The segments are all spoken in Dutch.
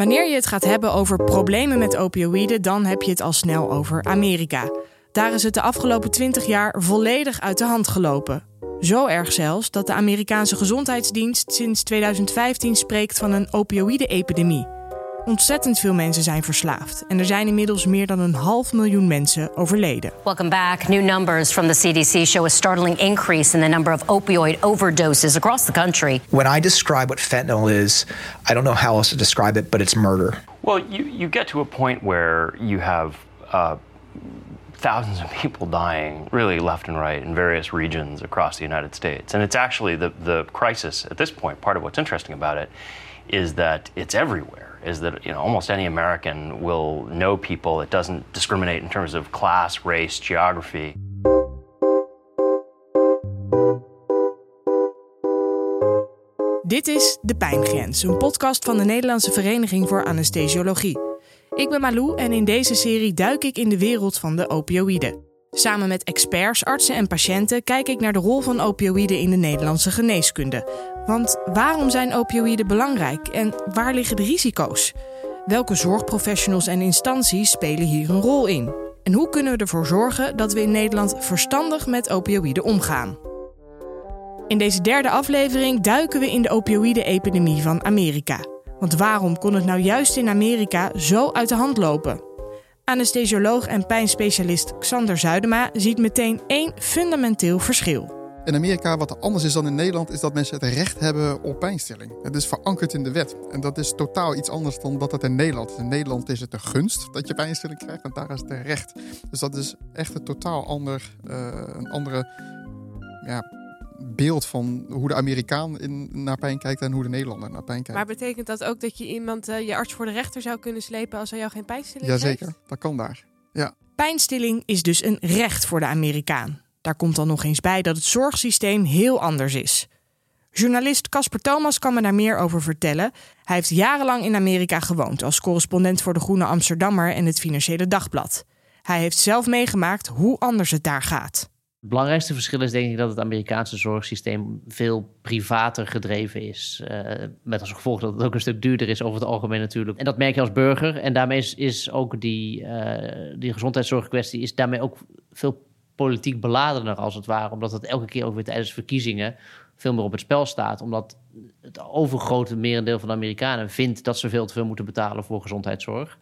Wanneer je het gaat hebben over problemen met opioïden, dan heb je het al snel over Amerika. Daar is het de afgelopen 20 jaar volledig uit de hand gelopen. Zo erg zelfs dat de Amerikaanse Gezondheidsdienst sinds 2015 spreekt van een opioïde-epidemie. Ontzettend veel mensen zijn verslaafd en er zijn inmiddels meer dan een half miljoen mensen overleden. Welcome back. New numbers from the CDC show a startling increase in the number of opioid overdoses across the country. When I describe what fentanyl is, I don't know how else to describe it, but it's murder. Well, you, you get to a point where you have uh, thousands of people dying, really left and right, in various regions across the United States. And it's actually the, the crisis at this point, part of what's interesting about it, is that it's everywhere. Is that you know almost any American will know people. It doesn't discriminate in terms of class, race, geography. Dit is De Pijngrens, een podcast van de Nederlandse Vereniging voor Anesthesiologie. Ik ben Malou en in deze serie duik ik in de wereld van de opioïden. Samen met experts, artsen en patiënten kijk ik naar de rol van opioïden in de Nederlandse geneeskunde. Want waarom zijn opioïden belangrijk en waar liggen de risico's? Welke zorgprofessionals en instanties spelen hier een rol in? En hoe kunnen we ervoor zorgen dat we in Nederland verstandig met opioïden omgaan? In deze derde aflevering duiken we in de opioïde-epidemie van Amerika. Want waarom kon het nou juist in Amerika zo uit de hand lopen? Anesthesioloog en pijnspecialist Xander Zuidema ziet meteen één fundamenteel verschil. In Amerika, wat anders is dan in Nederland, is dat mensen het recht hebben op pijnstilling. Het is verankerd in de wet. En dat is totaal iets anders dan dat het in Nederland is. In Nederland is het de gunst dat je pijnstilling krijgt en daar is het recht. Dus dat is echt een totaal ander, uh, een andere ja, beeld van hoe de Amerikaan in, naar pijn kijkt en hoe de Nederlander naar pijn kijkt. Maar betekent dat ook dat je iemand, uh, je arts voor de rechter zou kunnen slepen als hij jou geen pijnstilling Jazeker, geeft? dat kan daar. Ja. Pijnstilling is dus een recht voor de Amerikaan. Daar komt dan nog eens bij dat het zorgsysteem heel anders is. Journalist Casper Thomas kan me daar meer over vertellen. Hij heeft jarenlang in Amerika gewoond als correspondent voor de Groene Amsterdammer en het Financiële Dagblad. Hij heeft zelf meegemaakt hoe anders het daar gaat. Het belangrijkste verschil is denk ik dat het Amerikaanse zorgsysteem veel privater gedreven is. Uh, met als gevolg dat het ook een stuk duurder is over het algemeen natuurlijk. En dat merk je als burger. En daarmee is, is ook die, uh, die gezondheidszorgkwestie is daarmee ook veel politiek beladener als het ware. Omdat het elke keer ook weer tijdens verkiezingen veel meer op het spel staat. Omdat het overgrote merendeel van de Amerikanen vindt dat ze veel te veel moeten betalen voor gezondheidszorg.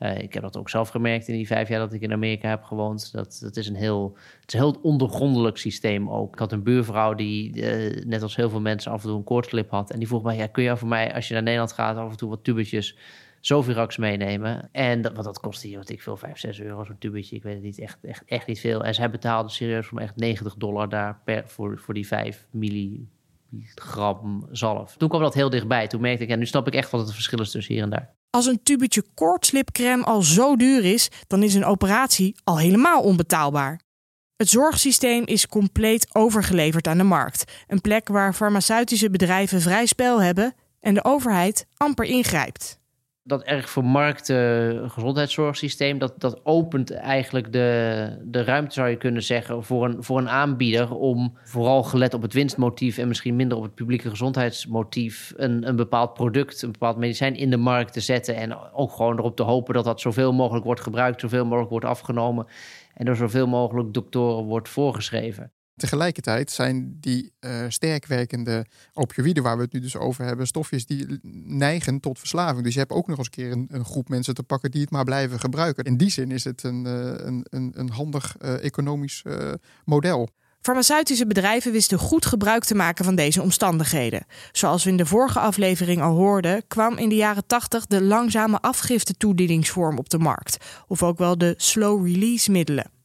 Uh, ik heb dat ook zelf gemerkt in die vijf jaar dat ik in Amerika heb gewoond. Dat, dat is een heel, het is een heel ondergrondelijk systeem ook. Ik had een buurvrouw die, uh, net als heel veel mensen, af en toe een koortslip had. En die vroeg mij, ja, kun je voor mij, als je naar Nederland gaat, af en toe wat tubetjes Zovirax meenemen. En dat, wat dat kostte hier, wat ik veel, 5, 6 euro zo'n tubetje. Ik weet het niet, echt, echt, echt niet veel. En zij betaalde serieus voor echt 90 dollar daar per, voor, voor die 5 milligram zalf. Toen kwam dat heel dichtbij. Toen merkte ik, en nu snap ik echt wat het verschil is tussen hier en daar. Als een tubetje koortslipcrème al zo duur is, dan is een operatie al helemaal onbetaalbaar. Het zorgsysteem is compleet overgeleverd aan de markt. Een plek waar farmaceutische bedrijven vrij spel hebben en de overheid amper ingrijpt dat erg vermarkte gezondheidszorgsysteem, dat, dat opent eigenlijk de, de ruimte, zou je kunnen zeggen, voor een, voor een aanbieder om vooral gelet op het winstmotief en misschien minder op het publieke gezondheidsmotief een, een bepaald product, een bepaald medicijn in de markt te zetten en ook gewoon erop te hopen dat dat zoveel mogelijk wordt gebruikt, zoveel mogelijk wordt afgenomen en door zoveel mogelijk doktoren wordt voorgeschreven. Tegelijkertijd zijn die uh, sterk werkende opioïden, waar we het nu dus over hebben, stofjes die neigen tot verslaving. Dus je hebt ook nog eens een keer een, groep mensen te pakken die het maar blijven gebruiken. In die zin is het een, uh, een, een, een, handig uh, economisch model. Farmaceutische bedrijven wisten goed gebruik te maken van deze omstandigheden. Zoals we in de vorige aflevering al hoorden, kwam in de jaren 80 de langzame afgifte-toedieningsvorm op de markt, of ook wel de slow-release middelen.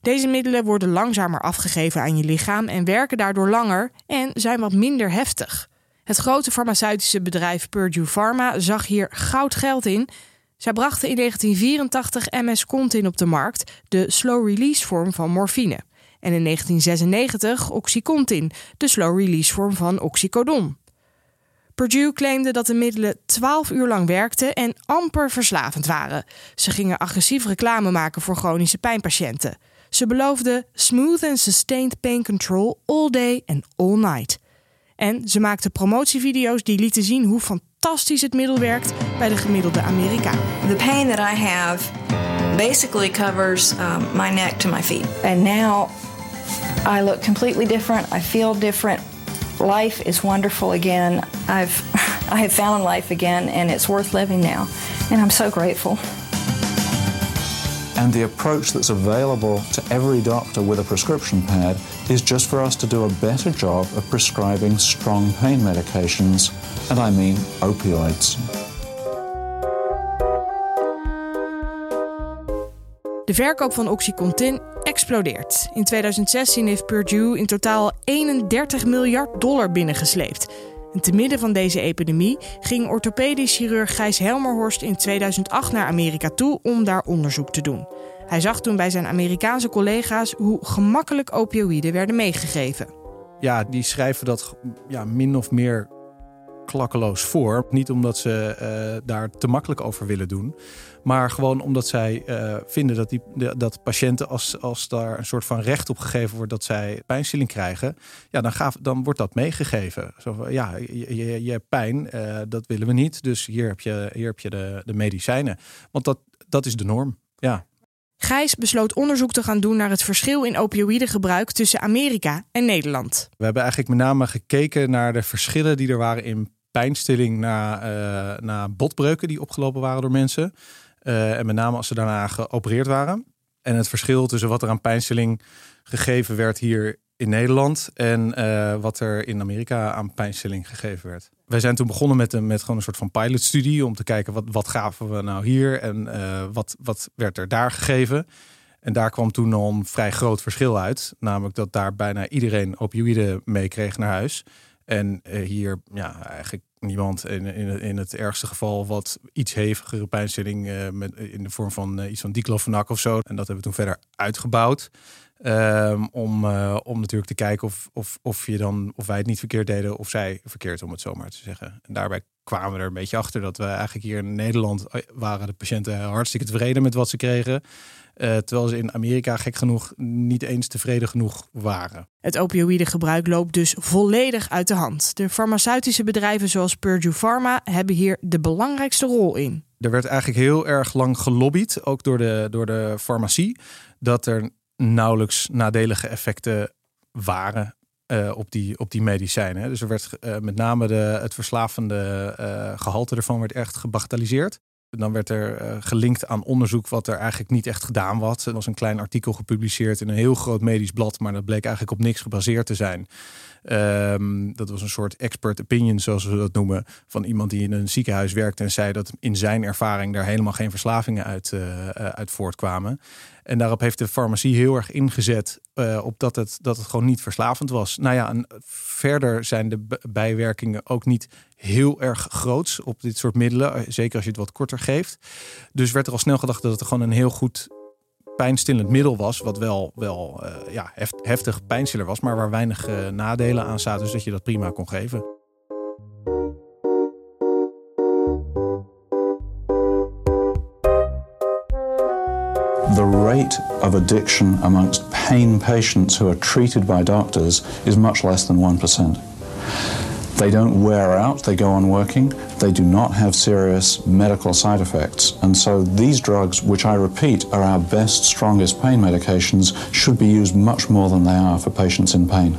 Deze middelen worden langzamer afgegeven aan je lichaam en werken daardoor langer en zijn wat minder heftig. Het grote farmaceutische bedrijf Purdue Pharma zag hier goud geld in. Zij brachten in 1984 MS-Contin op de markt, de slow-release vorm van morfine. En in 1996 Oxycontin, de slow-release vorm van oxycodon. Purdue claimde dat de middelen 12 uur lang werkten en amper verslavend waren. Ze gingen agressief reclame maken voor chronische pijnpatiënten. Ze beloofde smooth and sustained pain control all day and all night. En ze maakte promotievideo's die lieten zien hoe fantastisch het middel werkt bij de gemiddelde Amerikaan. The pain that I have basically covers um, my neck to my feet. And now I look completely different. I feel different. Life is wonderful again. I've I have found life again and it's worth living now. And I'm so grateful. And the approach that's available to every doctor with a prescription pad is just for us to do a better job of prescribing strong pain medications, and I mean opioids. De verkoop van Oxycontin explodeert. In 2016 heeft Purdue in totaal 31 miljard dollar binnengesleept. En te midden van deze epidemie ging orthopedisch chirurg Gijs Helmerhorst in 2008 naar Amerika toe om daar onderzoek te doen. Hij zag toen bij zijn Amerikaanse collega's hoe gemakkelijk opioïden werden meegegeven. Ja, die schrijven dat ja, min of meer klakkeloos voor. Niet omdat ze uh, daar te makkelijk over willen doen. Maar gewoon omdat zij uh, vinden dat, die, dat patiënten, als, als daar een soort van recht op gegeven wordt dat zij pijnstilling krijgen, ja, dan, gaaf, dan wordt dat meegegeven. Zo van, ja, je, je, je hebt pijn, uh, dat willen we niet. Dus hier heb je, hier heb je de, de medicijnen. Want dat, dat is de norm. Ja. Gijs besloot onderzoek te gaan doen naar het verschil in opioïdengebruik tussen Amerika en Nederland. We hebben eigenlijk met name gekeken naar de verschillen die er waren in pijnstilling na, uh, na botbreuken die opgelopen waren door mensen. Uh, en met name als ze daarna geopereerd waren. En het verschil tussen wat er aan pijnstilling gegeven werd hier in Nederland en uh, wat er in Amerika aan pijnstilling gegeven werd. Wij zijn toen begonnen met, een, met gewoon een soort van pilotstudie om te kijken wat, wat gaven we nou hier en wat, wat werd er daar gegeven. En daar kwam toen al een vrij groot verschil uit. Namelijk dat daar bijna iedereen opioïden meekreeg naar huis. En uh, hier ja, eigenlijk niemand in, in, in het ergste geval wat iets hevigere pijnstilling uh, met, in de vorm van iets van diclofenac of zo. En dat hebben we toen verder uitgebouwd. Um, om, om natuurlijk te kijken of, of, of, je dan, of wij het niet verkeerd deden of zij verkeerd, om het zo maar te zeggen. En daarbij kwamen we er een beetje achter dat we eigenlijk hier in Nederland waren de patiënten hartstikke tevreden met wat ze kregen. Uh, terwijl ze in Amerika gek genoeg niet eens tevreden genoeg waren. Het opioïdegebruik loopt dus volledig uit de hand. De farmaceutische bedrijven zoals Purdue Pharma hebben hier de belangrijkste rol in. Er werd eigenlijk heel erg lang gelobbyd, ook door de, door de farmacie, dat er nauwelijks nadelige effecten waren uh, op, die, op die medicijnen. Dus er werd uh, met name de, het verslavende uh, gehalte ervan werd echt gebagatelliseerd. Dan werd er gelinkt aan onderzoek wat er eigenlijk niet echt gedaan was. Er was een klein artikel gepubliceerd in een heel groot medisch blad, maar dat bleek eigenlijk op niks gebaseerd te zijn. Um, dat was een soort expert opinion, zoals we dat noemen, van iemand die in een ziekenhuis werkte en zei dat in zijn ervaring daar helemaal geen verslavingen uit, uh, uit voortkwamen. En daarop heeft de farmacie heel erg ingezet uh, op dat het, dat het gewoon niet verslavend was. Nou ja, verder zijn de bijwerkingen ook niet heel erg groots op dit soort middelen. Zeker als je het wat korter geeft. Dus werd er al snel gedacht dat het gewoon een heel goed pijnstillend middel was. Wat wel, wel uh, ja, heft, heftig pijnstiller was, maar waar weinig uh, nadelen aan zaten. Dus dat je dat prima kon geven. The rate of addiction amongst pain patients who are treated by doctors is much less than 1%. They don't wear out, they go on working, they do not have serious medical side effects. And so these drugs, which I repeat are our best, strongest pain medications, should be used much more than they are for patients in pain.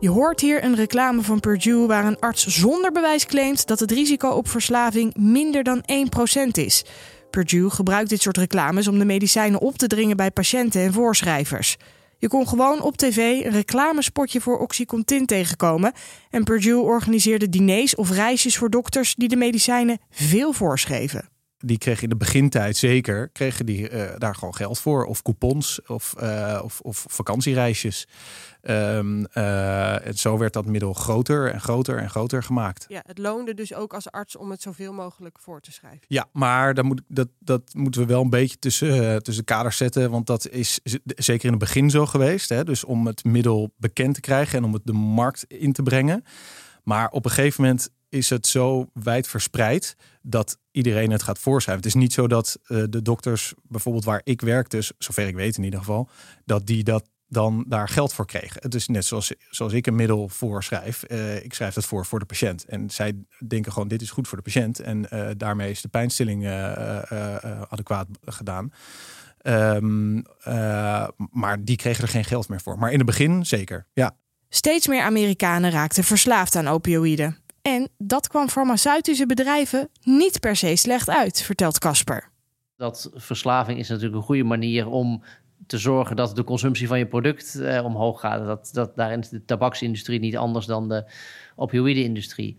Je hoort hier een reclame van Purdue waar een arts zonder bewijs claimt dat het risico op verslaving minder dan 1% is. Purdue gebruikt dit soort reclames om de medicijnen op te dringen bij patiënten en voorschrijvers. Je kon gewoon op tv een reclamespotje voor Oxycontin tegenkomen. En Purdue organiseerde diners of reisjes voor dokters die de medicijnen veel voorschreven. Die kregen in de begintijd zeker, kregen die uh, daar gewoon geld voor. Of coupons of, uh, of, of vakantiereisjes. Um, uh, en zo werd dat middel groter en groter en groter gemaakt. Ja, het loonde dus ook als arts om het zoveel mogelijk voor te schrijven. Ja, maar dan moet, dat, dat moeten we wel een beetje tussen, uh, tussen kaders zetten. Want dat is zeker in het begin zo geweest. Hè? Dus om het middel bekend te krijgen en om het de markt in te brengen. Maar op een gegeven moment is het zo wijd verspreid dat iedereen het gaat voorschrijven. Het is niet zo dat uh, de dokters, bijvoorbeeld waar ik werk, dus zover ik weet in ieder geval, dat die dat dan daar geld voor kregen. Het is net zoals, zoals ik een middel voorschrijf. Uh, ik schrijf dat voor voor de patiënt. En zij denken gewoon, dit is goed voor de patiënt. En uh, daarmee is de pijnstilling uh, adequaat gedaan. Um, maar die kregen er geen geld meer voor. Maar in het begin zeker, ja. Steeds meer Amerikanen raakten verslaafd aan opioïden. En dat kwam farmaceutische bedrijven niet per se slecht uit, vertelt Casper. Dat verslaving is natuurlijk een goede manier om te zorgen dat de consumptie van je product eh, omhoog gaat. Dat, dat, daarin is de tabaksindustrie niet anders dan de opioïde-industrie.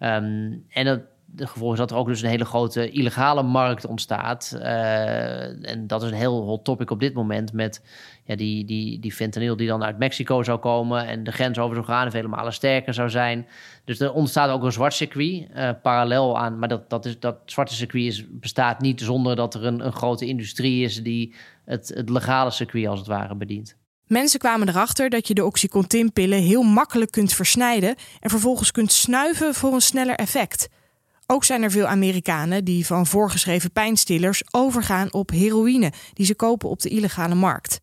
Um, en dat, de gevolg is dat er ook dus een hele grote illegale markt ontstaat. Uh, en dat is een heel hot topic op dit moment met ja, die, die, die fentanyl die dan uit Mexico zou komen en de grens over zou gaan malen sterker zou zijn. Dus er ontstaat ook een zwart circuit uh, parallel aan. Maar dat, dat, is, dat zwarte circuit bestaat niet zonder dat er een, een grote industrie is die het, het legale circuit als het ware bedient. Mensen kwamen erachter dat je de Oxycontin-pillen heel makkelijk kunt versnijden en vervolgens kunt snuiven voor een sneller effect. Ook zijn er veel Amerikanen die van voorgeschreven pijnstillers overgaan op heroïne, die ze kopen op de illegale markt.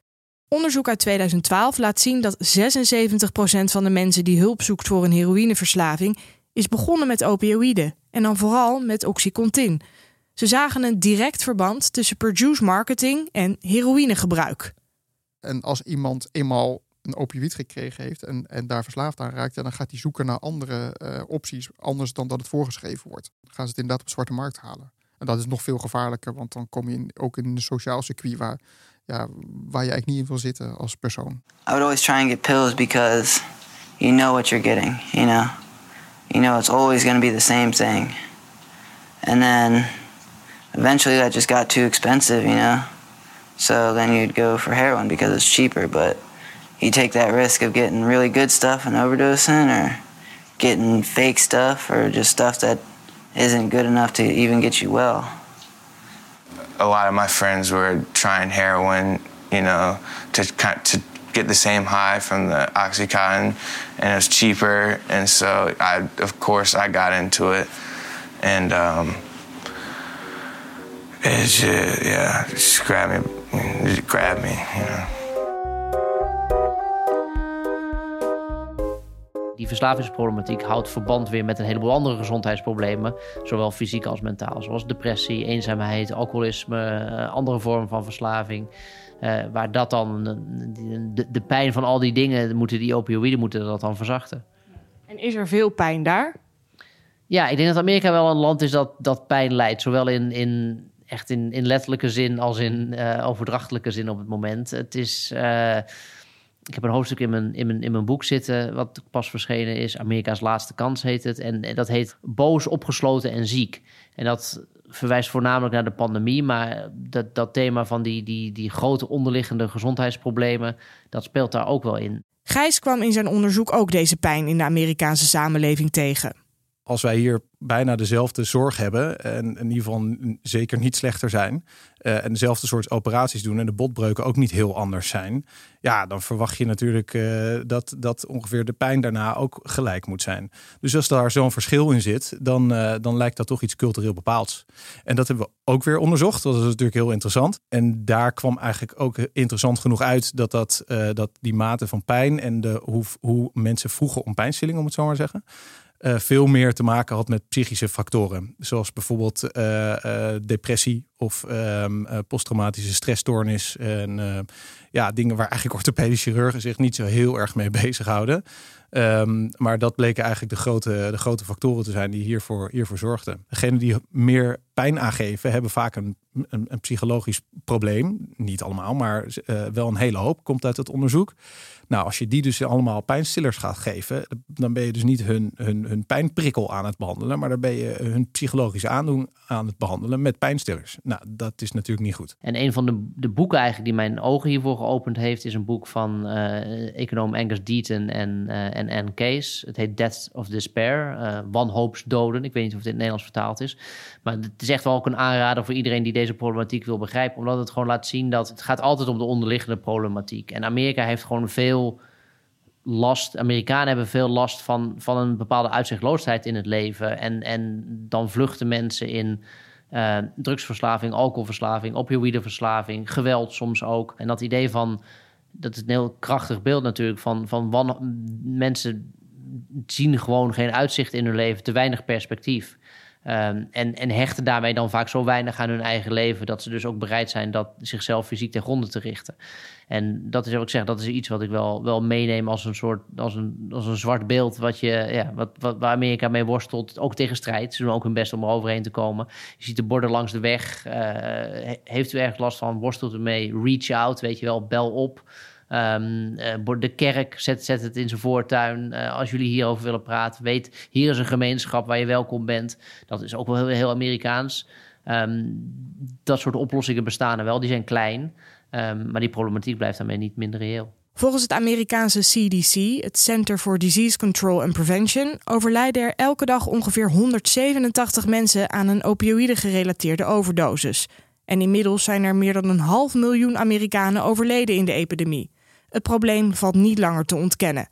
Onderzoek uit 2012 laat zien dat 76% van de mensen die hulp zoekt voor een heroïneverslaving is begonnen met opioïden en dan vooral met Oxycontin. Ze zagen een direct verband tussen produce marketing en heroïnegebruik. En als iemand eenmaal een opioïd gekregen heeft en, en daar verslaafd aan raakt, ja, dan gaat hij zoeken naar andere uh, opties, anders dan dat het voorgeschreven wordt. Dan gaan ze het inderdaad op de zwarte markt halen. En dat is nog veel gevaarlijker, want dan kom je ook in een sociaal circuit waar, ja, waar je eigenlijk niet in wil zitten als persoon. I would always try and get pills because you know what you're getting, you know. You know it's always going to be the same thing. And then eventually that just got too expensive, you know. So then you'd go for heroin because it's cheaper, but you take that risk of getting really good stuff and overdosing or getting fake stuff or just stuff that isn't good enough to even get you well. A lot of my friends were trying heroin, you know, to to get the same high from the oxycontin, and it was cheaper, and so I, of course, I got into it, and um, it just, yeah, just grabbed me, it grabbed me, you know. Die verslavingsproblematiek houdt verband weer met een heleboel andere gezondheidsproblemen, zowel fysiek als mentaal, zoals depressie, eenzaamheid, alcoholisme, eh, andere vormen van verslaving. Uh, waar dat dan, de, de, pijn van al die dingen, moeten die opioïden moeten dat dan verzachten. En is er veel pijn daar? Ja, ik denk dat Amerika wel een land is dat, dat pijn leidt, zowel in, in echt in, in letterlijke zin als in uh, overdrachtelijke zin op het moment. Het is. Uh, ik heb een hoofdstuk in mijn, in, mijn, in mijn boek zitten, wat pas verschenen is. Amerika's laatste kans heet het. En dat heet Boos, opgesloten en ziek. En dat verwijst voornamelijk naar de pandemie. Maar dat, dat thema van die, die, die grote onderliggende gezondheidsproblemen, dat speelt daar ook wel in. Gijs kwam in zijn onderzoek ook deze pijn in de Amerikaanse samenleving tegen als wij hier bijna dezelfde zorg hebben en in ieder geval zeker niet slechter zijn uh, en dezelfde soort operaties doen en de botbreuken ook niet heel anders zijn, ja, dan verwacht je natuurlijk uh, dat, dat ongeveer de pijn daarna ook gelijk moet zijn. Dus als daar zo'n verschil in zit, dan, uh, dan lijkt dat toch iets cultureel bepaalds. En dat hebben we ook weer onderzocht. Dat is natuurlijk heel interessant. En daar kwam eigenlijk ook interessant genoeg uit dat, dat, dat die mate van pijn en de, hoe, hoe mensen vroegen om pijnstilling, om het zo maar te zeggen uh, veel meer te maken had met psychische factoren. Zoals bijvoorbeeld uh, uh, depressie of um, posttraumatische stressstoornis. En ja, dingen waar eigenlijk orthopedische chirurgen zich niet zo heel erg mee bezighouden. Um, maar dat bleken eigenlijk de grote, de grote factoren te zijn die hiervoor, hiervoor zorgden. Degenen die meer pijn aangeven, hebben vaak een, een, een psychologisch probleem. Niet allemaal, maar wel een hele hoop komt uit het onderzoek. Nou, als je die dus allemaal pijnstillers gaat geven, dan ben je dus niet hun, hun, hun pijnprikkel aan het behandelen, maar dan ben je hun psychologische aandoen aan het behandelen met pijnstillers. Nou, dat is natuurlijk niet goed. En een van de, de boeken eigenlijk die mijn ogen hiervoor geopend heeft, is een boek van uh, econoom Angus Deaton en, uh, en Anne Case. Het heet Death of Despair, uh, wanhoopsdoden. Ik weet niet of het in het Nederlands vertaald is. Maar het is echt wel ook een aanrader voor iedereen die deze problematiek wil begrijpen, omdat het gewoon laat zien dat het gaat altijd om de onderliggende problematiek. En Amerika heeft gewoon veel last. Amerikanen hebben veel last van, van een bepaalde uitzichtloosheid in het leven. En, en dan vluchten mensen in uh, drugsverslaving, alcoholverslaving, opioïdeverslaving, geweld soms ook. En dat idee van dat is een heel krachtig beeld natuurlijk van, van mensen zien gewoon geen uitzicht in hun leven, te weinig perspectief. Ehm, en, en hechten daarmee dan vaak zo weinig aan hun eigen leven dat ze dus ook bereid zijn dat zichzelf fysiek ten gronde te richten. En dat is wat ik zeg, dat is iets wat ik wel, wel meeneem als een soort als een, als een zwart beeld wat je, ja, wat, wat, waar Amerika mee worstelt, ook tegen strijd. Ze doen ook hun best om er overheen te komen. Je ziet de borden langs de weg. Uh, heeft u ergens last van? Worstelt u mee? Reach out, weet je wel, bel op. Um, de kerk zet, zet het in zijn voortuin. Uh, als jullie hierover willen praten, weet, hier is een gemeenschap waar je welkom bent. Dat is ook wel heel, heel Amerikaans. Um, dat soort oplossingen bestaan er wel, die zijn klein. Um, maar die problematiek blijft daarmee niet minder reëel. Volgens het Amerikaanse CDC, het Center for Disease Control and Prevention, overlijden er elke dag ongeveer 187 mensen aan een opioïde-gerelateerde overdosis. En inmiddels zijn er meer dan een half miljoen Amerikanen overleden in de epidemie. Het probleem valt niet langer te ontkennen.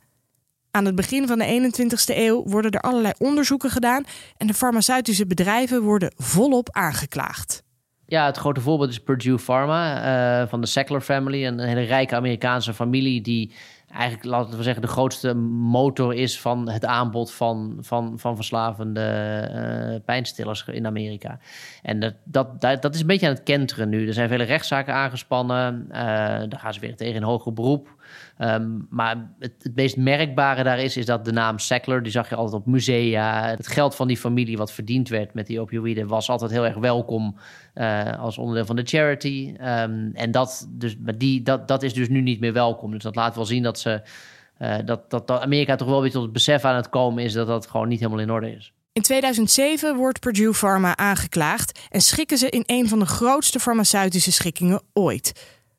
Aan het begin van de 21ste eeuw worden er allerlei onderzoeken gedaan en de farmaceutische bedrijven worden volop aangeklaagd. Ja, het grote voorbeeld is Purdue Pharma uh, van de Sackler family, een hele rijke Amerikaanse familie die eigenlijk, laten we zeggen, de grootste motor is van het aanbod van, van, van verslavende uh, pijnstillers in Amerika. En dat, dat, dat, is een beetje aan het kenteren nu. Er zijn vele rechtszaken aangespannen. Uh, daar gaan ze weer tegen in hoger beroep. Um, maar het, meest merkbare daar is, is dat de naam Sackler, die zag je altijd op musea. Het geld van die familie wat verdiend werd met die opioïden was altijd heel erg welkom uh, als onderdeel van de charity. Um, en dat, dus, maar die, dat, dat is dus nu niet meer welkom. Dus dat laat wel zien dat, ze, uh, dat, dat, dat Amerika toch wel weer tot het besef aan het komen is dat dat gewoon niet helemaal in orde is. In 2007 wordt Purdue Pharma aangeklaagd en schikken ze in een van de grootste farmaceutische schikkingen ooit.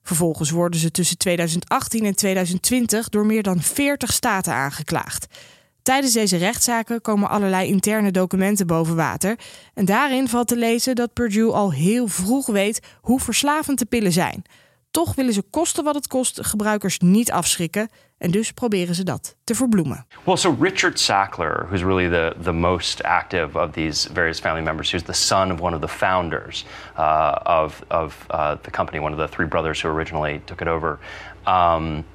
Vervolgens worden ze tussen 2018 en 2020 door meer dan 40 staten aangeklaagd. Tijdens deze rechtszaken komen allerlei interne documenten boven water. En daarin valt te lezen dat Purdue al heel vroeg weet hoe verslavend de pillen zijn. Toch willen ze kosten wat het kost gebruikers niet afschrikken. En dus proberen ze dat te verbloemen. Well, so Richard Sackler, who's really the, the most active of these various family members, who's the son of one of the founders uh, of, of uh, the company, one of the three brothers who originally took it over. Um,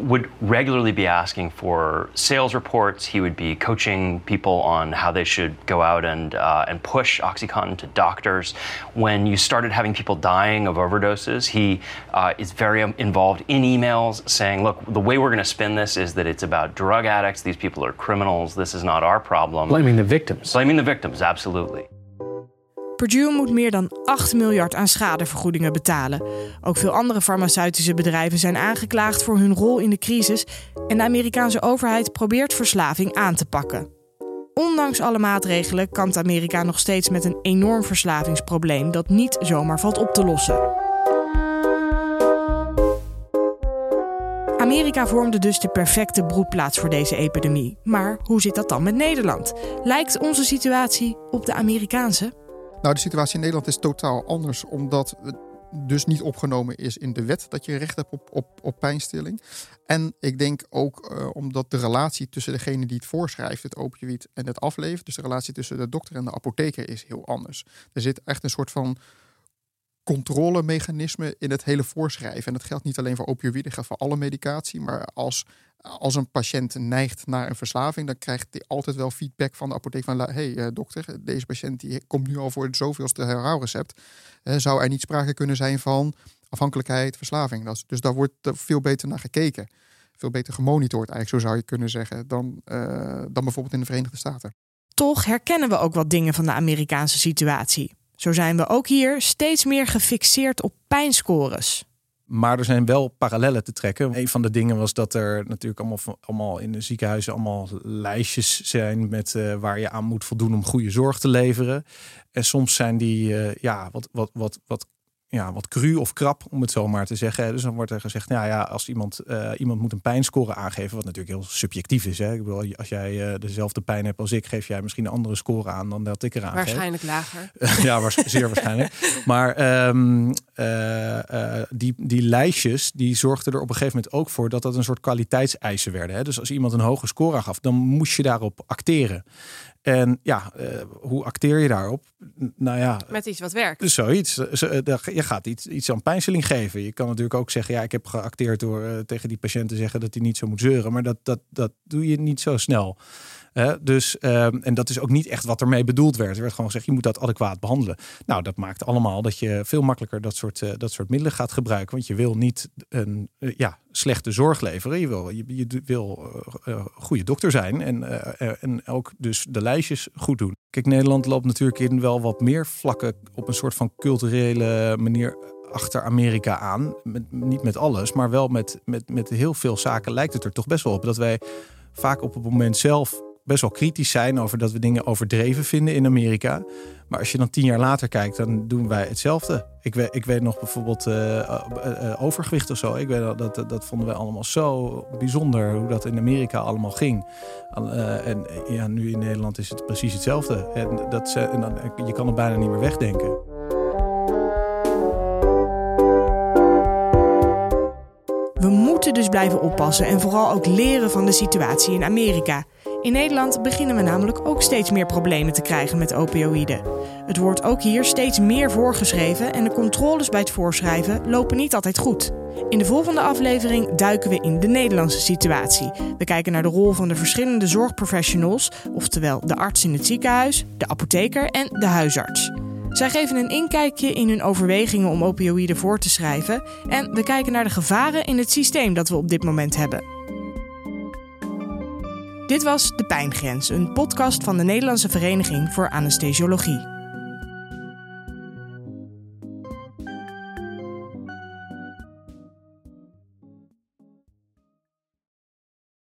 would regularly be asking for sales reports. He would be coaching people on how they should go out and uh, and push OxyContin to doctors. When you started having people dying of overdoses, he uh, is very involved in emails saying, "Look, the way we're going to spin this is that it's about drug addicts. These people are criminals. This is not our problem." Blaming the victims. Blaming the victims, absolutely. Purdue moet meer dan 8 miljard aan schadevergoedingen betalen. Ook veel andere farmaceutische bedrijven zijn aangeklaagd voor hun rol in de crisis en de Amerikaanse overheid probeert verslaving aan te pakken. Ondanks alle maatregelen kampt Amerika nog steeds met een enorm verslavingsprobleem dat niet zomaar valt op te lossen. Amerika vormde dus de perfecte broedplaats voor deze epidemie. Maar hoe zit dat dan met Nederland? Lijkt onze situatie op de Amerikaanse? Nou, de situatie in Nederland is totaal anders, omdat het dus niet opgenomen is in de wet dat je recht hebt op, op, op pijnstilling. En ik denk ook uh, omdat de relatie tussen degene die het voorschrijft, het opioïd, en het aflevert, dus de relatie tussen de dokter en de apotheker, is heel anders. Er zit echt een soort van controlemechanisme in het hele voorschrijven. En dat geldt niet alleen voor opioïden, voor alle medicatie. Maar als, als een patiënt neigt naar een verslaving, dan krijgt hij altijd wel feedback van de apotheek van... hé hey, uh, dokter, deze patiënt die komt nu al voor het zoveelste herhaalrecept. Uh, zou er niet sprake kunnen zijn van afhankelijkheid, verslaving? Dus daar wordt veel beter naar gekeken. Veel beter gemonitord eigenlijk, zo zou je kunnen zeggen, dan, uh, dan bijvoorbeeld in de Verenigde Staten. Toch herkennen we ook wat dingen van de Amerikaanse situatie. Zo zijn we ook hier steeds meer gefixeerd op pijnscores. Maar er zijn wel parallellen te trekken. Een van de dingen was dat er natuurlijk allemaal, allemaal in de ziekenhuizen allemaal lijstjes zijn met uh, waar je aan moet voldoen om goede zorg te leveren. En soms zijn die uh, ja, wat, wat, wat, wat ja, wat cru of krap, om het zo maar te zeggen. Dus dan wordt er gezegd, nou ja, als iemand, uh, iemand moet een pijnscore aangeven, wat natuurlijk heel subjectief is. Hè? Ik bedoel, als jij uh, dezelfde pijn hebt als ik, geef jij misschien een andere score aan dan dat ik eraan Waarschijnlijk lager. ja, zeer waarschijnlijk. Maar um, uh, die, die lijstjes, die zorgden er op een gegeven moment ook voor dat dat een soort kwaliteitseisen werden. Hè? Dus als iemand een hoge score gaf, dan moest je daarop acteren. En ja, uh, hoe acteer je daarop? Nou ja, met iets wat werkt. Dus zoiets. Je gaat iets, iets aan pijnstelling geven. Je kan natuurlijk ook zeggen, ja, ik heb geacteerd door uh, tegen die patiënt te zeggen dat hij niet zo moet zeuren. Maar dat, dat, dat doe je niet zo snel. Dus, um, en dat is ook niet echt wat ermee bedoeld werd. Er werd gewoon gezegd, je moet dat adequaat behandelen. Nou, dat maakt allemaal dat je veel makkelijker dat soort, uh, dat soort middelen gaat gebruiken. Want je wil niet een uh, ja, slechte zorg leveren. Je wil, je, je wil uh, goede dokter zijn en, en ook dus de lijstjes goed doen. Kijk, Nederland loopt natuurlijk in wel wat meer vlakken op een soort van culturele manier achter Amerika aan. Niet met alles, maar wel met, met, met heel veel zaken lijkt het er toch best wel op dat wij vaak op het moment zelf best wel kritisch zijn over dat we dingen overdreven vinden in Amerika. Maar als je dan tien jaar later kijkt, dan doen wij hetzelfde. Ik weet, ik weet nog bijvoorbeeld uh, uh, overgewicht of zo. Ik weet dat, dat, dat vonden wij allemaal zo bijzonder hoe dat in Amerika allemaal ging. en ja, nu in Nederland is het precies hetzelfde. En, dat, en dan, je kan het bijna niet meer wegdenken. We moeten dus blijven oppassen en vooral ook leren van de situatie in Amerika. In Nederland beginnen we namelijk ook steeds meer problemen te krijgen met opioïden. Het wordt ook hier steeds meer voorgeschreven en de controles bij het voorschrijven lopen niet altijd goed. In de volgende aflevering duiken we in de Nederlandse situatie. We kijken naar de rol van de verschillende zorgprofessionals, oftewel de arts in het ziekenhuis, de apotheker en de huisarts. Zij geven een inkijkje in hun overwegingen om opioïden voor te schrijven en we kijken naar de gevaren in het systeem dat we op dit moment hebben. Dit was De Pijngrens, een podcast van de Nederlandse Vereniging voor Anesthesiologie.